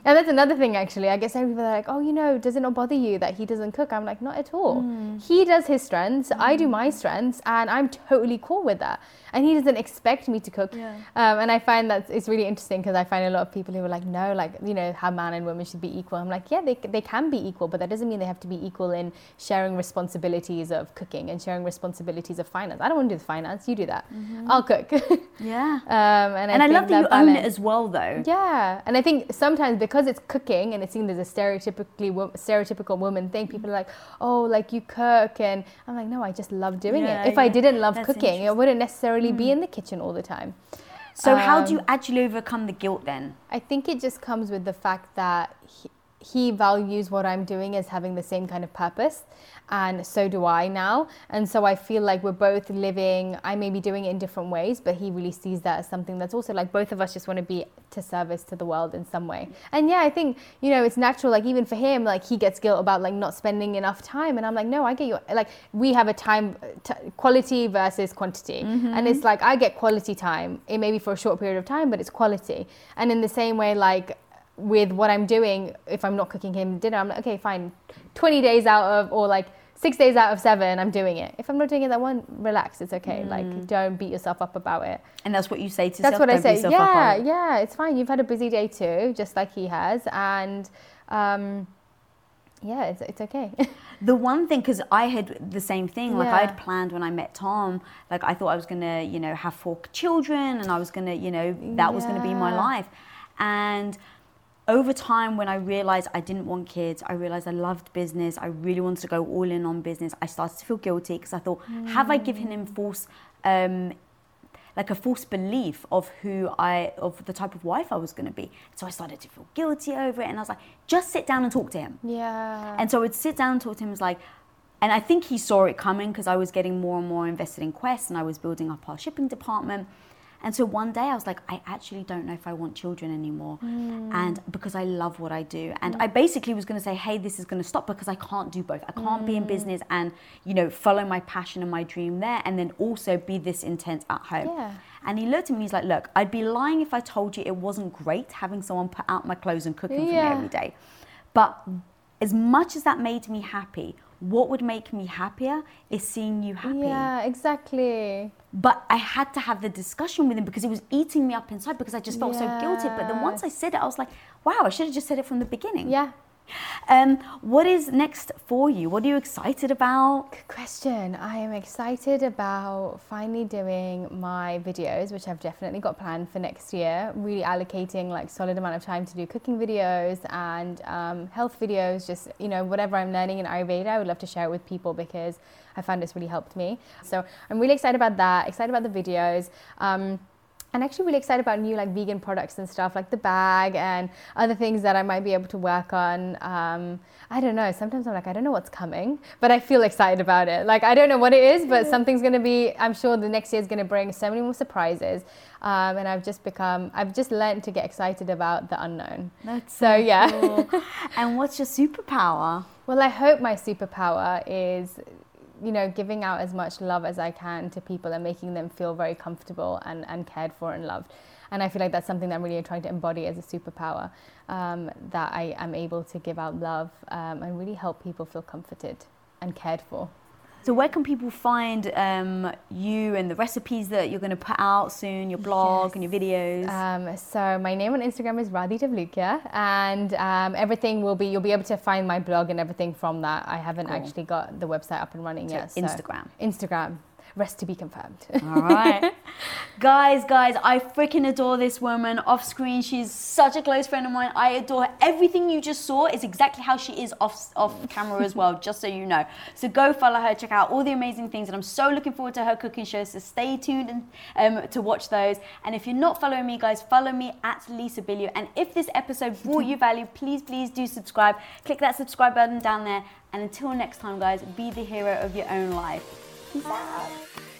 And that's another thing, actually. I guess some people are like, oh, you know, does it not bother you that he doesn't cook? I'm like, not at all. Hmm. He does his strengths, I do hmm. my strengths, and I'm totally cool with that. And he doesn't expect me to cook. Yeah. Um, and I find that it's really interesting because I find a lot of people who are like, no, like, you know, how man and woman should be equal. I'm like, yeah, they, they can be equal, but that doesn't mean they have to be equal in sharing responsibilities of cooking and sharing responsibilities of finance. I don't want to do the finance, you do that. I'll cook. um, yeah. and I, and I love that you that own it balance- as well, though. yeah, and I think sometimes because it's cooking and it's seen as a stereotypically stereotypical woman thing, people are like, "Oh, like you cook," and I'm like, "No, I just love doing Yeah, it. If I didn't love That's cooking, I wouldn't necessarily be in the kitchen all the time." So, how do you Um, actually overcome the guilt then? I think it just comes with the fact that he, he values what I'm doing as having the same kind of purpose. And so do I now. And so I feel like we're both living, I may be doing it in different ways, but he really sees that as something that's also like both of us just want to be to service to the world in some way. And yeah, I think, you know, it's natural, like even for him, like he gets guilt about like not spending enough time. And I'm like, no, I get you. Like we have a time, t- quality versus quantity. Mm-hmm. And it's like, I get quality time. It may be for a short period of time, but it's quality. And in the same way, like, with what I'm doing, if I'm not cooking him dinner, I'm like, okay, fine. 20 days out of, or like six days out of seven, I'm doing it. If I'm not doing it that one, relax, it's okay. Like, don't beat yourself up about it. And that's what you say to That's yourself. what I say. Yeah, it. yeah, it's fine. You've had a busy day too, just like he has. And um, yeah, it's, it's okay. The one thing, because I had the same thing, like I had planned when I met Tom, like I thought I was gonna, you know, have four children and I was gonna, you know, that was gonna be my life. And over time, when I realized I didn't want kids, I realized I loved business, I really wanted to go all in on business, I started to feel guilty because I thought, have I given him false, um, like a false belief of who I, of the type of wife I was going to be. So I started to feel guilty over it, and I was like, just sit down and talk to him. Yeah. And so I would sit down and talk to him. It was like, and I think he saw it coming because I was getting more and more invested in Quest, and I was building up our shipping department. And so one day I was like, I actually don't know if I want children anymore. Hmm. And because I love what I do. And hmm. I basically was going to say, hey, this is going to stop because I can't do both. I can't be in hmm. business and, you know, follow my passion and my dream there and then also be this intense at home. Yeah. And he looked at me, he's like, look, I'd be lying if I told you it wasn't great having someone put out my clothes and cooking for me every day. But as much as that made me happy, what would make me happier is seeing you happy. Yeah, exactly. But I had to have the discussion with him because it was eating me up inside because I just felt so guilty. But then once I said it, I was like, wow, I should have just said it from the beginning. Yeah. Um, what is next for you? What are you excited about? Good question. I am excited about finally doing my videos, which I've definitely got planned for next year. Really allocating like solid amount of time to do cooking videos and um, health videos. Just you know whatever I'm learning in Ayurveda, I would love to share it with people because I found it's really helped me. So I'm really excited about that. Excited about the videos. Um, and actually really excited about new like vegan products and stuff like the bag and other things that I might be able to work on. Um, I don't know. Sometimes I'm like, I don't know what's coming, but I feel excited about it. Like I don't know what it is, but something's going to be. I'm sure the next year is going to bring so many more surprises. Um, and I've just become, I've just learned to get excited about the unknown. That's so yeah. cool. and what's your superpower? Well, I hope my superpower is, you know, giving out as much love as I can to people and making them feel very comfortable and, and cared for and loved. And I feel like that's something that I'm really trying to embody as a superpower, um, that I am able to give out love um, and really help people feel comforted and cared for. So where can people find um, you and the recipes that you're going to put out soon, your blog and your videos? Um, so my name on Instagram is Radhi Devlukia, and um, everything will be you'll be able to find my blog and everything from that. I haven't Cool. actually got the website up and running So yet. so- instagram Instagram. Rest to be confirmed. All right. guys, guys, I freaking adore this woman off screen. She's such a close friend of mine. I adore her. Everything you just saw is exactly how she is off, off camera as well, just so you know. So go follow her, check out all the amazing things. And I'm so looking forward to her cooking shows. So stay tuned and, um, to watch those. And if you're not following me, guys, follow me at Lisa Bilyeu. And if this episode brought you value, please, please do subscribe. Click that subscribe button down there. And until next time, guys, be the hero of your own life. Peace out.